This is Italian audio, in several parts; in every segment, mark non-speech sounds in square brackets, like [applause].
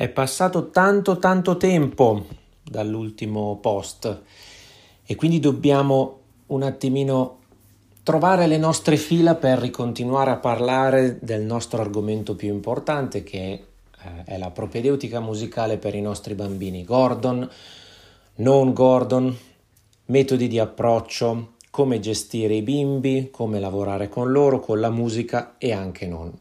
È passato tanto tanto tempo dall'ultimo post e quindi dobbiamo un attimino trovare le nostre fila per ricontinuare a parlare del nostro argomento più importante che eh, è la propedeutica musicale per i nostri bambini. Gordon, non Gordon, metodi di approccio, come gestire i bimbi, come lavorare con loro, con la musica e anche non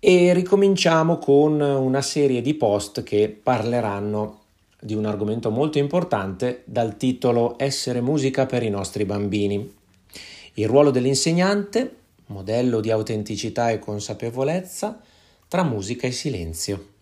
e ricominciamo con una serie di post che parleranno di un argomento molto importante dal titolo Essere musica per i nostri bambini. Il ruolo dell'insegnante, modello di autenticità e consapevolezza tra musica e silenzio.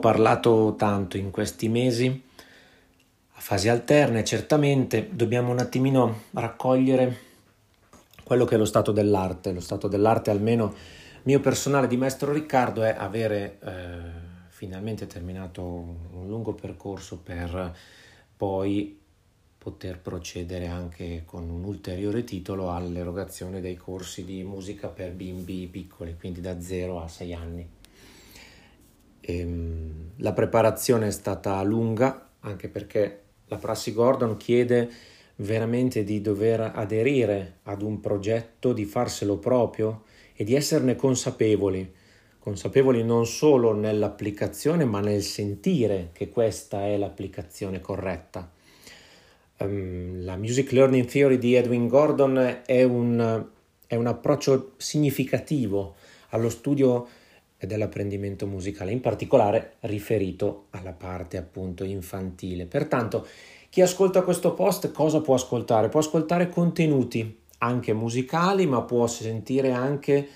Parlato tanto in questi mesi, a fasi alterne certamente, dobbiamo un attimino raccogliere quello che è lo stato dell'arte. Lo stato dell'arte, almeno mio personale di maestro Riccardo, è avere eh, finalmente terminato un lungo percorso per poi poter procedere anche con un ulteriore titolo all'erogazione dei corsi di musica per bimbi piccoli, quindi da 0 a 6 anni. Ehm, la preparazione è stata lunga, anche perché la prassi Gordon chiede veramente di dover aderire ad un progetto, di farselo proprio e di esserne consapevoli, consapevoli non solo nell'applicazione, ma nel sentire che questa è l'applicazione corretta. Um, la Music Learning Theory di Edwin Gordon è un, è un approccio significativo allo studio e dell'apprendimento musicale, in particolare riferito alla parte appunto infantile. Pertanto, chi ascolta questo post cosa può ascoltare? Può ascoltare contenuti anche musicali, ma può sentire anche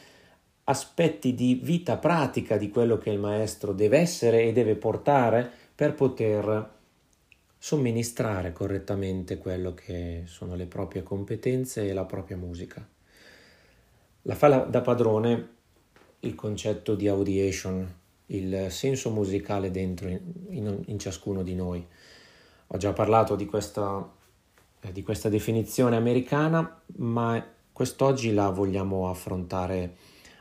aspetti di vita pratica di quello che il maestro deve essere e deve portare per poter somministrare correttamente quello che sono le proprie competenze e la propria musica. La fa da padrone il concetto di audiation, il senso musicale dentro in, in, in ciascuno di noi. Ho già parlato di questa, eh, di questa definizione americana, ma quest'oggi la vogliamo affrontare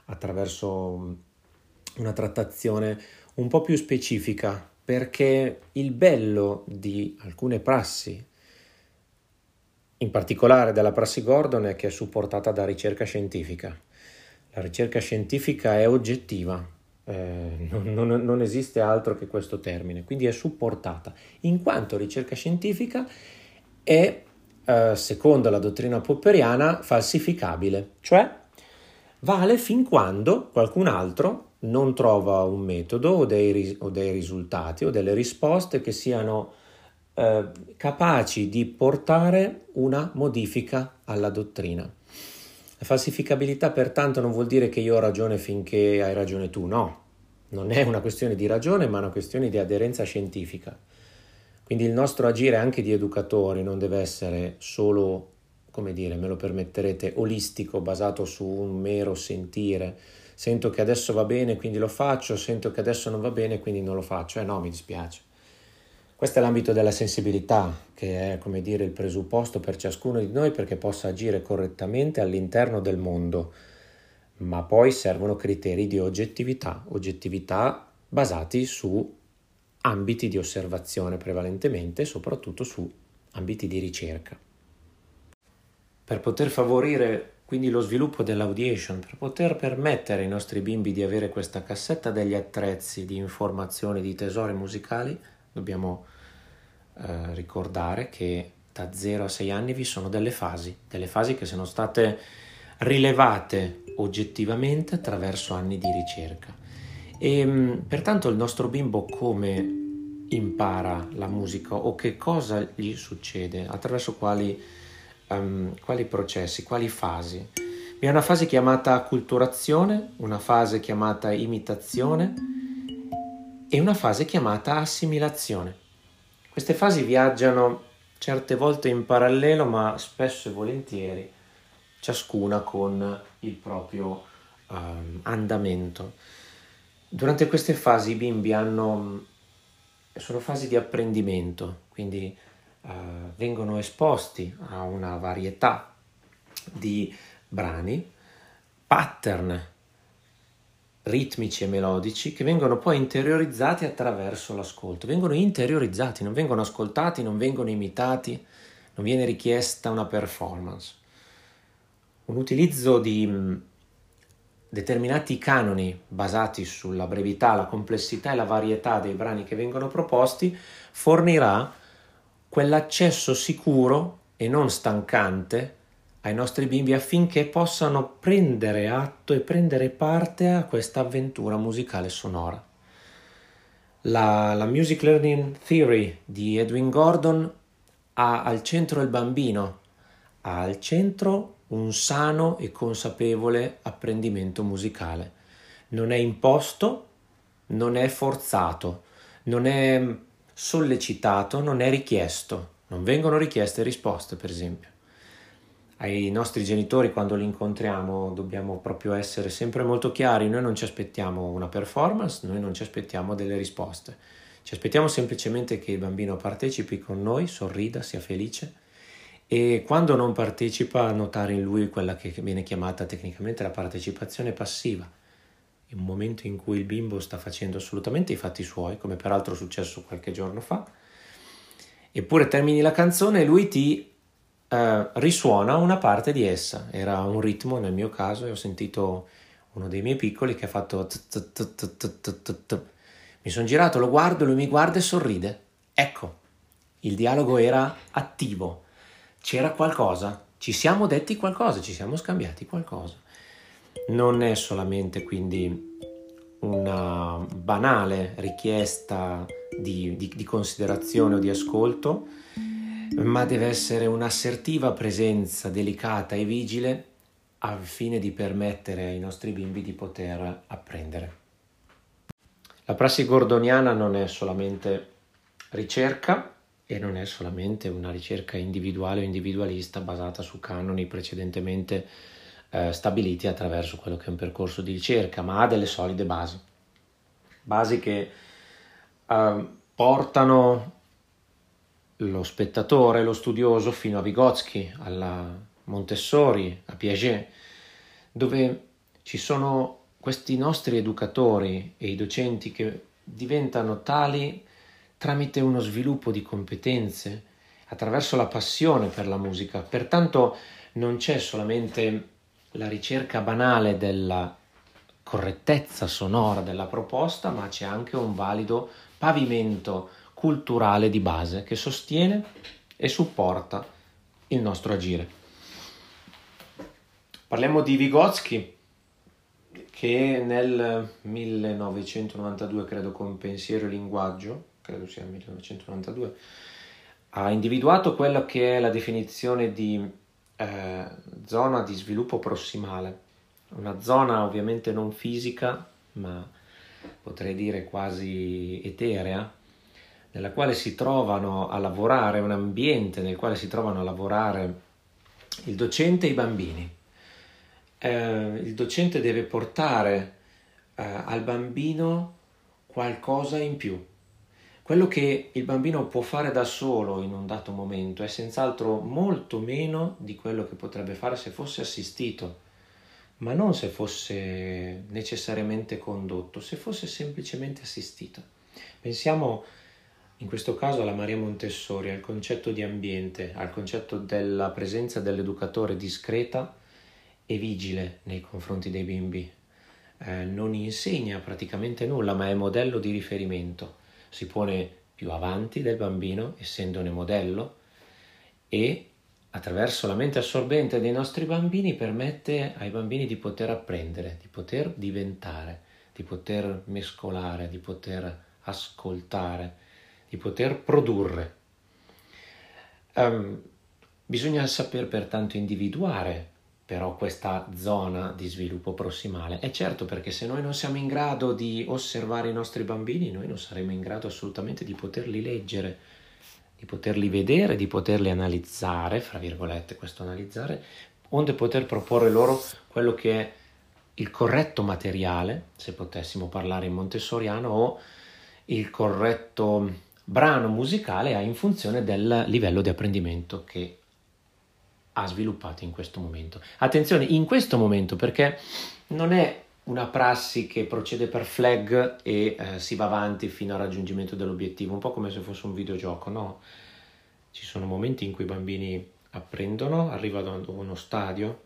attraverso una trattazione un po' più specifica, perché il bello di alcune prassi, in particolare della prassi Gordon, è che è supportata da ricerca scientifica la ricerca scientifica è oggettiva, eh, non, non, non, esiste altro che questo termine, quindi è supportata, in quanto ricerca scientifica è, eh, secondo la dottrina popperiana, falsificabile, cioè vale fin quando qualcun altro non trova un metodo o dei, o dei risultati o delle risposte che siano eh, capaci di portare una modifica alla dottrina. La falsificabilità pertanto non vuol dire che io ho ragione finché hai ragione tu, no. Non è una questione di ragione, ma una questione di aderenza scientifica. Quindi il nostro agire anche di educatori non deve essere solo, come dire, me lo permetterete, olistico, basato su un mero sentire. Sento che adesso va bene, quindi lo faccio, sento che adesso non va bene, quindi non lo faccio. Eh no, mi dispiace. Questo è l'ambito della sensibilità, che è come dire il presupposto per ciascuno di noi perché possa agire correttamente all'interno del mondo, ma poi servono criteri di oggettività, oggettività basati su ambiti di osservazione prevalentemente, soprattutto su ambiti di ricerca. Per poter favorire quindi lo sviluppo dell'audiation, per poter permettere ai nostri bimbi di avere questa cassetta degli attrezzi di informazioni, di tesori musicali, dobbiamo eh, ricordare che da 0 a 6 anni vi sono delle fasi, delle fasi che sono state rilevate oggettivamente attraverso anni di ricerca. E mm, pertanto il nostro bimbo come impara la musica o che cosa gli succede, attraverso quali, um, quali processi, quali fasi. Vi è una fase chiamata acculturazione, una fase chiamata imitazione e una fase chiamata assimilazione. Queste fasi viaggiano certe volte in parallelo, ma spesso e volentieri ciascuna con il proprio um, andamento. Durante queste fasi i bimbi hanno, sono fasi di apprendimento, quindi uh, vengono esposti a una varietà di brani, pattern ritmici e melodici che vengono poi interiorizzati attraverso l'ascolto. Vengono interiorizzati, non vengono ascoltati, non vengono imitati, non viene richiesta una performance. Un utilizzo di mm, determinati canoni basati sulla brevità, la complessità e la varietà dei brani che vengono proposti fornirà quell'accesso sicuro e non stancante ai nostri bimbi affinché possano prendere atto e prendere parte a questa avventura musicale sonora. La, la Music Learning Theory di Edwin Gordon ha al centro il bambino, ha al centro un sano e consapevole apprendimento musicale. Non è imposto, non è forzato, non è sollecitato, non è richiesto. Non vengono richieste risposte, per esempio ai nostri genitori quando li incontriamo dobbiamo proprio essere sempre molto chiari, noi non ci aspettiamo una performance, noi non ci aspettiamo delle risposte, ci aspettiamo semplicemente che il bambino partecipi con noi, sorrida, sia felice. E quando non partecipa notare in lui quella che viene chiamata tecnicamente la partecipazione passiva, un momento in cui il bimbo sta facendo assolutamente i fatti suoi, come peraltro è successo qualche giorno fa, eppure termini la canzone e lui ti eh, risuona una parte di essa. Era un ritmo nel mio caso e ho sentito uno dei miei piccoli che ha fatto mi sono girato, lo guardo, lui mi guarda e sorride. Ecco, il dialogo era attivo, c'era qualcosa, ci siamo detti qualcosa, ci siamo scambiati qualcosa. Non è solamente quindi una banale richiesta di, di, di considerazione o di ascolto, ma deve essere un'assertiva presenza delicata e vigile al fine di permettere ai nostri bimbi di poter apprendere. La prassi gordoniana non è solamente ricerca e non è solamente una ricerca individuale o individualista basata su canoni precedentemente eh, stabiliti attraverso quello che è un percorso di ricerca, ma ha delle solide basi, basi che eh, portano lo spettatore, lo studioso fino a Vygotsky, alla Montessori, a Piaget, dove ci sono questi nostri educatori e i docenti che diventano tali tramite uno sviluppo di competenze, attraverso la passione per la musica. Pertanto non c'è solamente la ricerca banale della correttezza sonora della proposta, ma c'è anche un valido pavimento culturale di base che sostiene e supporta il nostro agire. Parliamo di Vygotsky che nel 1992, credo con Pensiero e Linguaggio, credo sia 1992, ha individuato quella che è la definizione di eh, zona di sviluppo prossimale, una zona ovviamente non fisica, ma potrei dire quasi eterea, nella quale si trovano a lavorare, un ambiente nel quale si trovano a lavorare il docente e i bambini. Eh, il docente deve portare eh, al bambino qualcosa in più. Quello che il bambino può fare da solo in un dato momento è senz'altro molto meno di quello che potrebbe fare se fosse assistito, ma non se fosse necessariamente condotto, se fosse semplicemente assistito. Pensiamo in questo caso alla Maria Montessori, al concetto di ambiente, al concetto della presenza dell'educatore discreta e vigile nei confronti dei bimbi. Eh, non insegna praticamente nulla, ma è modello di riferimento. Si pone più avanti del bambino, essendone modello, e attraverso la mente assorbente dei nostri bambini permette ai bambini di poter apprendere, di poter diventare, di poter mescolare, di poter ascoltare, di poter produrre. Um, bisogna saper pertanto individuare però questa zona di sviluppo prossimale? È certo perché se noi non siamo in grado di osservare i nostri bambini, noi non saremo in grado assolutamente di poterli leggere, di poterli vedere, di poterli analizzare, fra virgolette questo analizzare, onde poter proporre loro quello che è il corretto materiale, se potessimo parlare in montessoriano, o il corretto brano musicale in funzione del livello di apprendimento che ha sviluppato in questo momento. Attenzione, in questo momento perché non è una prassi che procede per flag e eh, si va avanti fino al raggiungimento dell'obiettivo, un po' come se fosse un videogioco, no? Ci sono momenti in cui i bambini apprendono, arrivano ad uno stadio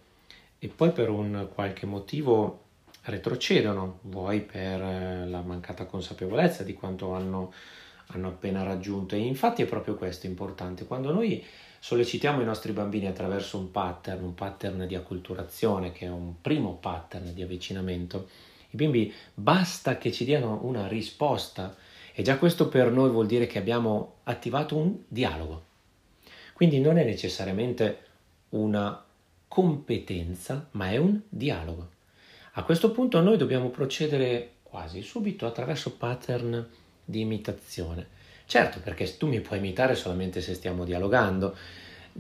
e poi per un qualche motivo retrocedono, vuoi per eh, la mancata consapevolezza di quanto hanno, hanno appena raggiunto. E infatti è proprio questo importante. Quando noi sollecitiamo i nostri bambini attraverso un pattern, un pattern di acculturazione, che è un primo pattern di avvicinamento, i bimbi basta che ci diano una risposta e già questo per noi vuol dire che abbiamo attivato un dialogo. Quindi non è necessariamente una competenza, ma è un dialogo. A questo punto noi dobbiamo procedere quasi subito attraverso pattern di imitazione. Certo, perché tu mi puoi imitare solamente se stiamo dialogando.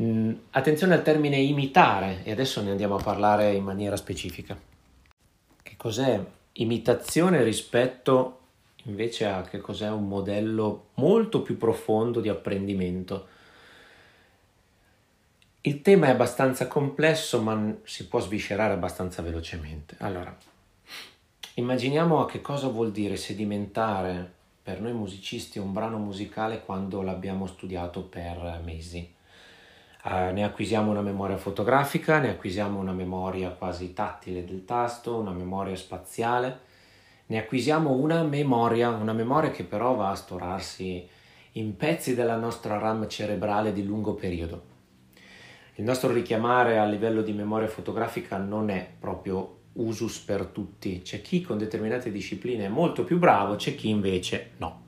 Mm, attenzione al termine imitare e adesso ne andiamo a parlare in maniera specifica. Che cos'è imitazione rispetto invece a che cos'è un modello molto più profondo di apprendimento? Il tema è abbastanza complesso, ma si può sviscerare abbastanza velocemente. Allora, immaginiamo a che cosa vuol dire sedimentare per noi musicisti un brano musicale quando l'abbiamo studiato per mesi. Uh, ne acquisiamo una memoria fotografica, ne acquisiamo una memoria quasi tattile del tasto, una memoria spaziale, ne acquisiamo una memoria, una memoria che però va a storarsi in pezzi della nostra RAM cerebrale di lungo periodo. Il nostro richiamare a livello di memoria fotografica non è proprio usus per tutti. C'è chi con determinate discipline è molto più bravo, c'è chi invece no.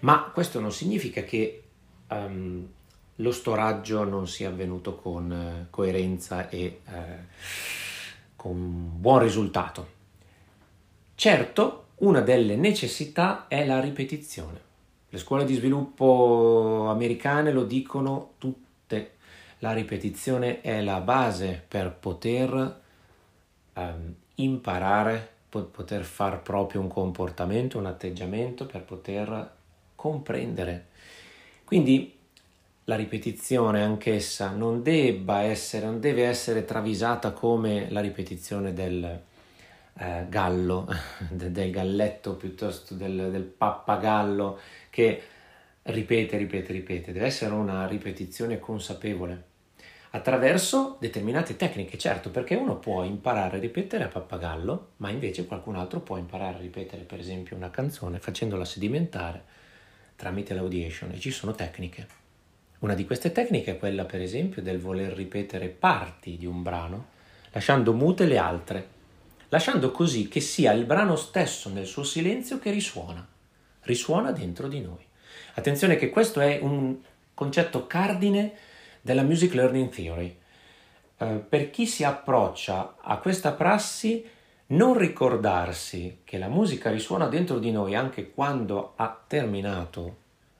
Ma questo non significa che um, lo storaggio non sia avvenuto con uh, coerenza e uh, con buon risultato. Certo, una delle necessità è la ripetizione. Le scuole di sviluppo americane lo dicono tutte. La ripetizione è la base per poter um, imparare, poter far proprio un comportamento, un atteggiamento, per poter comprendere. Quindi la ripetizione anch'essa non debba essere, non deve essere travisata come la ripetizione del eh, gallo, [laughs] del galletto piuttosto del, del pappagallo che ripete, ripete, ripete. Deve essere una ripetizione consapevole attraverso determinate tecniche, certo, perché uno può imparare a ripetere a pappagallo, ma invece qualcun altro può imparare a ripetere per esempio una canzone facendola sedimentare tramite l'audiation e ci sono tecniche. Una di queste tecniche è quella per esempio del voler ripetere parti di un brano lasciando mute le altre, lasciando così che sia il brano stesso nel suo silenzio che risuona, risuona dentro di noi. Attenzione che questo è un concetto cardine della Music Learning Theory. Eh, per chi si approccia a questa prassi, non ricordarsi che la musica risuona dentro di noi anche quando ha terminato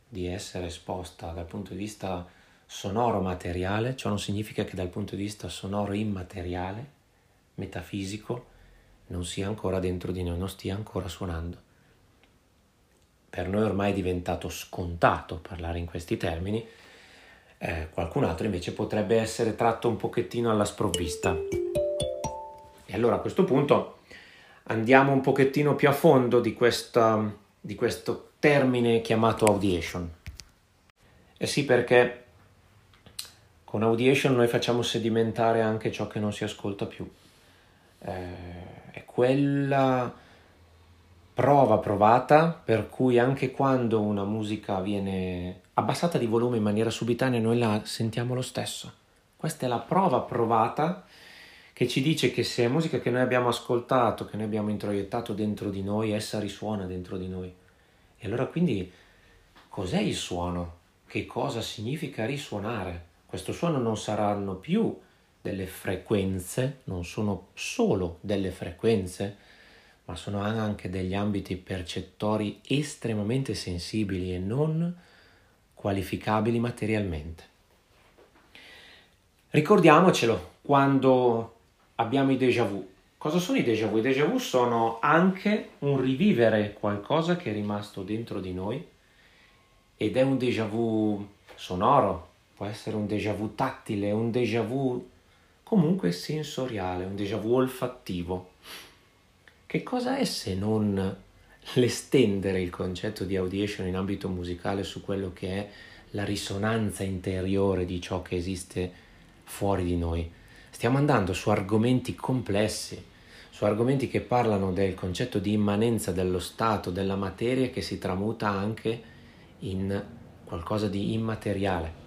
di essere esposta dal punto di vista sonoro materiale, ciò non significa che dal punto di vista sonoro immateriale, metafisico, non sia ancora dentro di noi, non stia ancora suonando. Per noi ormai è diventato scontato parlare in questi termini, eh, qualcun altro invece potrebbe essere tratto un pochettino alla sprovvista. E allora a questo punto andiamo un pochettino più a fondo di, questa, di questo termine chiamato audiation. Eh sì, perché con audiation noi facciamo sedimentare anche ciò che non si ascolta più. Eh, è quella prova provata per cui anche quando una musica viene abbassata di volume in maniera subitanea noi la sentiamo lo stesso. Questa è la prova provata che ci dice che se è musica che noi abbiamo ascoltato, che noi abbiamo introiettato dentro di noi, essa risuona dentro di noi. E allora quindi cos'è il suono? Che cosa significa risuonare? Questo suono non saranno più delle frequenze, non sono solo delle frequenze, ma sono anche degli ambiti percettori estremamente sensibili e non qualificabili materialmente. Ricordiamocelo quando abbiamo i déjà vu. Cosa sono i déjà vu? I déjà vu sono anche un rivivere qualcosa che è rimasto dentro di noi ed è un déjà vu sonoro, può essere un déjà vu tattile, un déjà vu comunque sensoriale, un déjà vu olfattivo. Che cosa è se non l'estendere il concetto di audiation in ambito musicale su quello che è la risonanza interiore di ciò che esiste fuori di noi? Stiamo andando su argomenti complessi, su argomenti che parlano del concetto di immanenza dello stato, della materia che si tramuta anche in qualcosa di immateriale.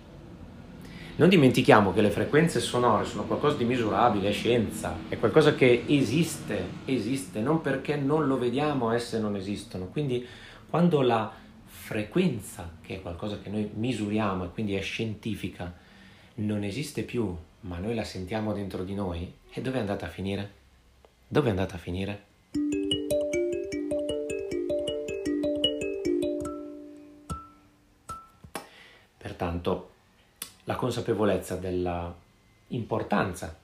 Non dimentichiamo che le frequenze sonore sono qualcosa di misurabile, è scienza, è qualcosa che esiste, esiste, non perché non lo vediamo esse non esistono. Quindi quando la frequenza, che è qualcosa che noi misuriamo e quindi è scientifica, non esiste più, ma noi la sentiamo dentro di noi, e dove è andata a finire? Dove è andata a finire? Consapevolezza dell'importanza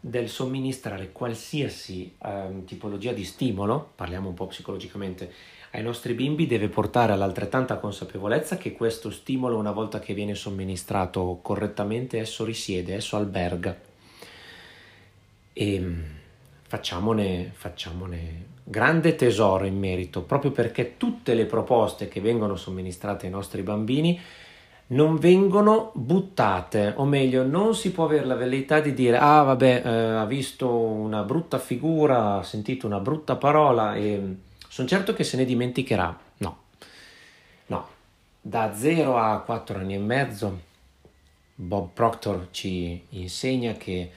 del somministrare qualsiasi eh, tipologia di stimolo, parliamo un po' psicologicamente, ai nostri bimbi deve portare all'altrettanta consapevolezza che questo stimolo, una volta che viene somministrato correttamente, esso risiede, esso alberga. E ehm, facciamone, facciamone grande tesoro in merito, proprio perché tutte le proposte che vengono somministrate ai nostri bambini non vengono buttate, o meglio, non si può avere la velleità di dire ah vabbè, eh, ha visto una brutta figura, ha sentito una brutta parola e sono certo che se ne dimenticherà. No, no, da 0 a 4 anni e mezzo Bob Proctor ci insegna che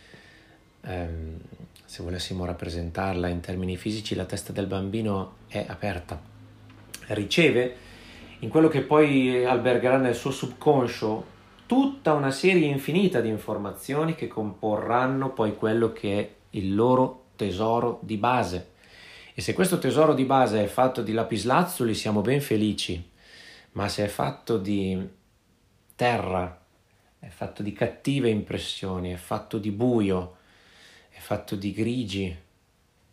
ehm, se volessimo rappresentarla in termini fisici, la testa del bambino è aperta, riceve in quello che poi albergerà nel suo subconscio tutta una serie infinita di informazioni che comporranno poi quello che è il loro tesoro di base. E se questo tesoro di base è fatto di lapislazzuli siamo ben felici, ma se è fatto di terra, è fatto di cattive impressioni, è fatto di buio, è fatto di grigi,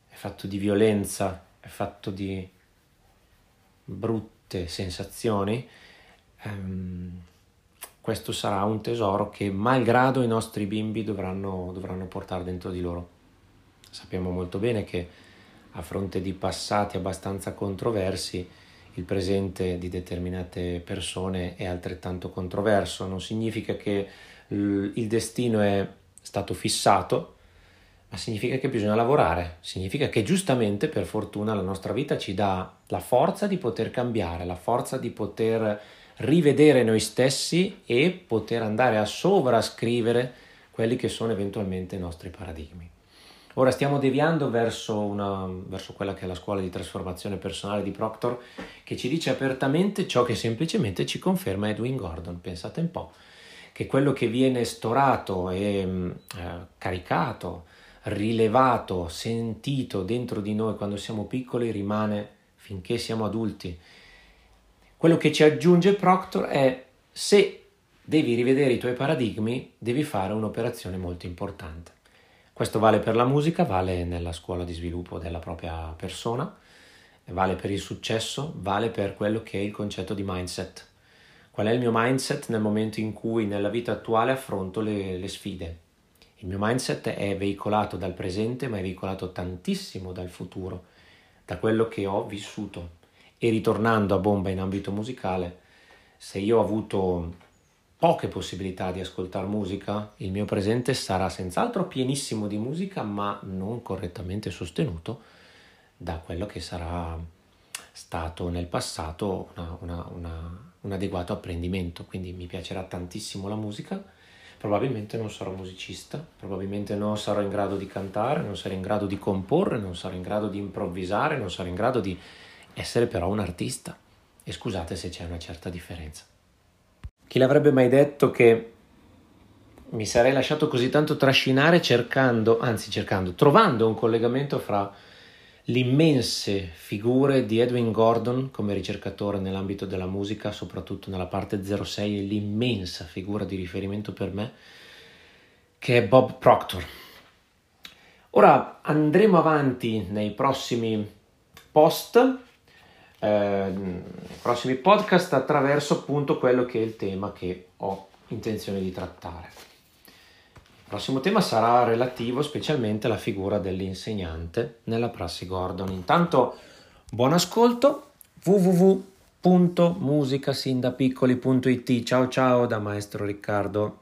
è fatto di violenza, è fatto di brutti brutte sensazioni, ehm, questo sarà un tesoro che malgrado i nostri bimbi dovranno, dovranno portare dentro di loro. Sappiamo molto bene che a fronte di passati abbastanza controversi, il presente di determinate persone è altrettanto controverso. Non significa che il destino è stato fissato, ma significa che bisogna lavorare, significa che giustamente per fortuna la nostra vita ci dà la forza di poter cambiare, la forza di poter rivedere noi stessi e poter andare a sovrascrivere quelli che sono eventualmente i nostri paradigmi. Ora stiamo deviando verso, una, verso quella che è la scuola di trasformazione personale di Proctor, che ci dice apertamente ciò che semplicemente ci conferma Edwin Gordon. Pensate un po', che quello che viene storato e eh, caricato rilevato, sentito dentro di noi quando siamo piccoli rimane finché siamo adulti. Quello che ci aggiunge Proctor è se devi rivedere i tuoi paradigmi, devi fare un'operazione molto importante. Questo vale per la musica, vale nella scuola di sviluppo della propria persona, vale per il successo, vale per quello che è il concetto di mindset. Qual è il mio mindset nel momento in cui nella vita attuale affronto le, le sfide, il mio mindset è veicolato dal presente, ma è veicolato tantissimo dal futuro, da quello che ho vissuto. E ritornando a bomba in ambito musicale, se io ho avuto poche possibilità di ascoltare musica, il mio presente sarà senz'altro pienissimo di musica, ma non correttamente sostenuto da quello che sarà stato nel passato una, una, una, un adeguato apprendimento. Quindi mi piacerà tantissimo la musica probabilmente non sarò musicista, probabilmente non sarò in grado di cantare, non sarò in grado di comporre, non sarò in grado di improvvisare, non sarò in grado di essere però un artista. E scusate se c'è una certa differenza. Chi l'avrebbe mai detto che mi sarei lasciato così tanto trascinare cercando, anzi cercando, trovando un collegamento fra le immense figure di Edwin Gordon come ricercatore nell'ambito della musica, soprattutto nella parte 06, e l'immensa figura di riferimento per me che è Bob Proctor. Ora andremo avanti nei prossimi post, eh, prossimi podcast attraverso appunto quello che è il tema che ho intenzione di trattare. Il prossimo tema sarà relativo specialmente alla figura dell'insegnante nella prassi Gordon. Intanto buon ascolto www.musicasindapiccoli.it Ciao ciao da maestro Riccardo.